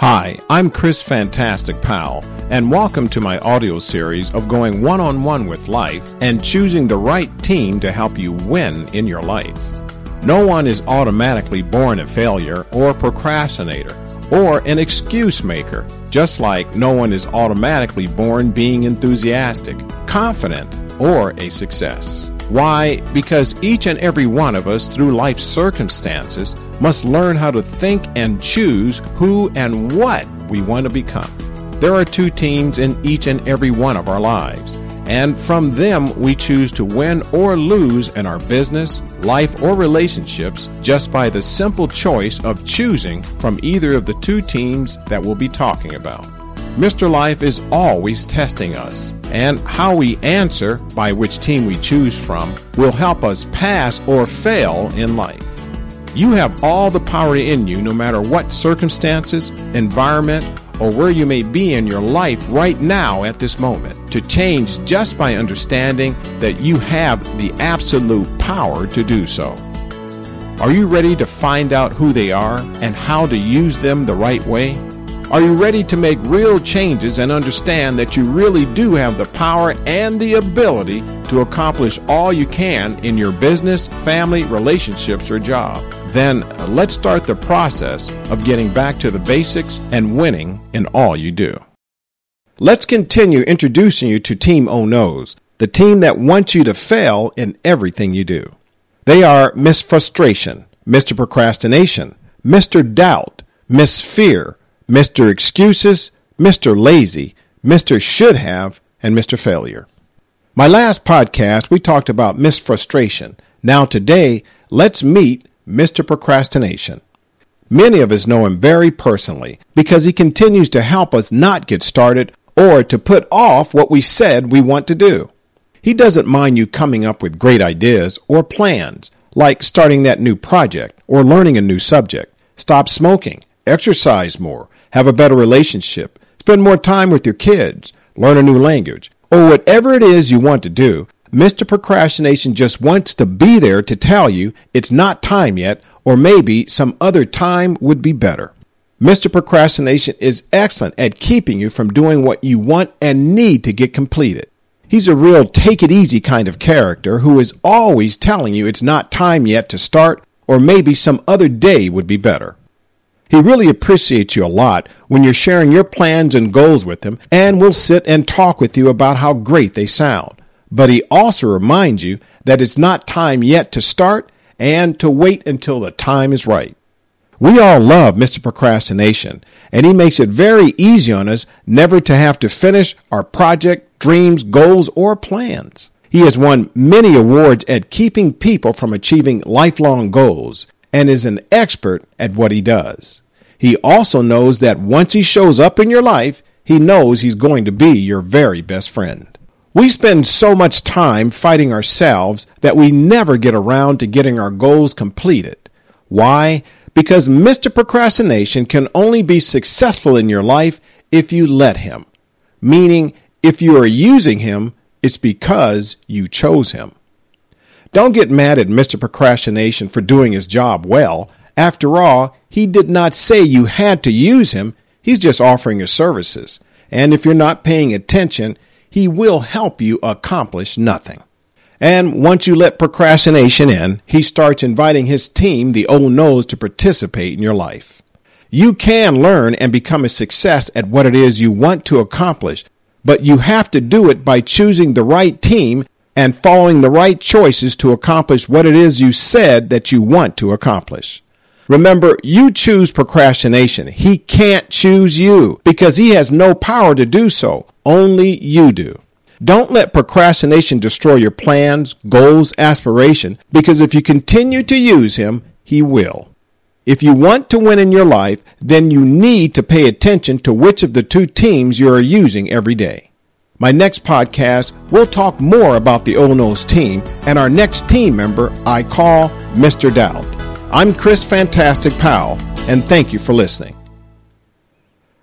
Hi, I'm Chris Fantastic Powell, and welcome to my audio series of going one on one with life and choosing the right team to help you win in your life. No one is automatically born a failure or procrastinator or an excuse maker, just like no one is automatically born being enthusiastic, confident, or a success. Why? Because each and every one of us, through life circumstances, must learn how to think and choose who and what we want to become. There are two teams in each and every one of our lives, and from them we choose to win or lose in our business, life, or relationships just by the simple choice of choosing from either of the two teams that we'll be talking about. Mr. Life is always testing us, and how we answer by which team we choose from will help us pass or fail in life. You have all the power in you no matter what circumstances, environment, or where you may be in your life right now at this moment to change just by understanding that you have the absolute power to do so. Are you ready to find out who they are and how to use them the right way? Are you ready to make real changes and understand that you really do have the power and the ability to accomplish all you can in your business, family, relationships, or job? Then let's start the process of getting back to the basics and winning in all you do. Let's continue introducing you to Team Oh No's, the team that wants you to fail in everything you do. They are Miss Frustration, Mr. Procrastination, Mr. Doubt, Miss Fear, Mr. Excuses, Mr. Lazy, Mr. Should Have, and Mr. Failure. My last podcast, we talked about Miss Frustration. Now, today, let's meet Mr. Procrastination. Many of us know him very personally because he continues to help us not get started or to put off what we said we want to do. He doesn't mind you coming up with great ideas or plans, like starting that new project or learning a new subject, stop smoking, exercise more, have a better relationship, spend more time with your kids, learn a new language, or whatever it is you want to do, Mr. Procrastination just wants to be there to tell you it's not time yet, or maybe some other time would be better. Mr. Procrastination is excellent at keeping you from doing what you want and need to get completed. He's a real take it easy kind of character who is always telling you it's not time yet to start, or maybe some other day would be better. He really appreciates you a lot when you're sharing your plans and goals with him and will sit and talk with you about how great they sound. But he also reminds you that it's not time yet to start and to wait until the time is right. We all love Mr. Procrastination, and he makes it very easy on us never to have to finish our project, dreams, goals, or plans. He has won many awards at keeping people from achieving lifelong goals and is an expert at what he does. He also knows that once he shows up in your life, he knows he's going to be your very best friend. We spend so much time fighting ourselves that we never get around to getting our goals completed. Why? Because Mr. Procrastination can only be successful in your life if you let him. Meaning, if you are using him, it's because you chose him. Don't get mad at Mr. Procrastination for doing his job well. After all, he did not say you had to use him. He's just offering his services. And if you're not paying attention, he will help you accomplish nothing. And once you let procrastination in, he starts inviting his team, the old No's, to participate in your life. You can learn and become a success at what it is you want to accomplish, but you have to do it by choosing the right team and following the right choices to accomplish what it is you said that you want to accomplish. Remember, you choose procrastination. He can't choose you because he has no power to do so. Only you do. Don't let procrastination destroy your plans, goals, aspiration, because if you continue to use him, he will. If you want to win in your life, then you need to pay attention to which of the two teams you are using every day. My next podcast, we'll talk more about the Oh team and our next team member I call Mr. Doubt. I'm Chris Fantastic Powell, and thank you for listening.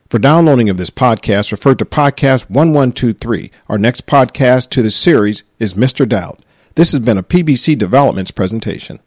For downloading of this podcast, refer to podcast 1123. Our next podcast to the series is Mr. Doubt. This has been a PBC Developments presentation.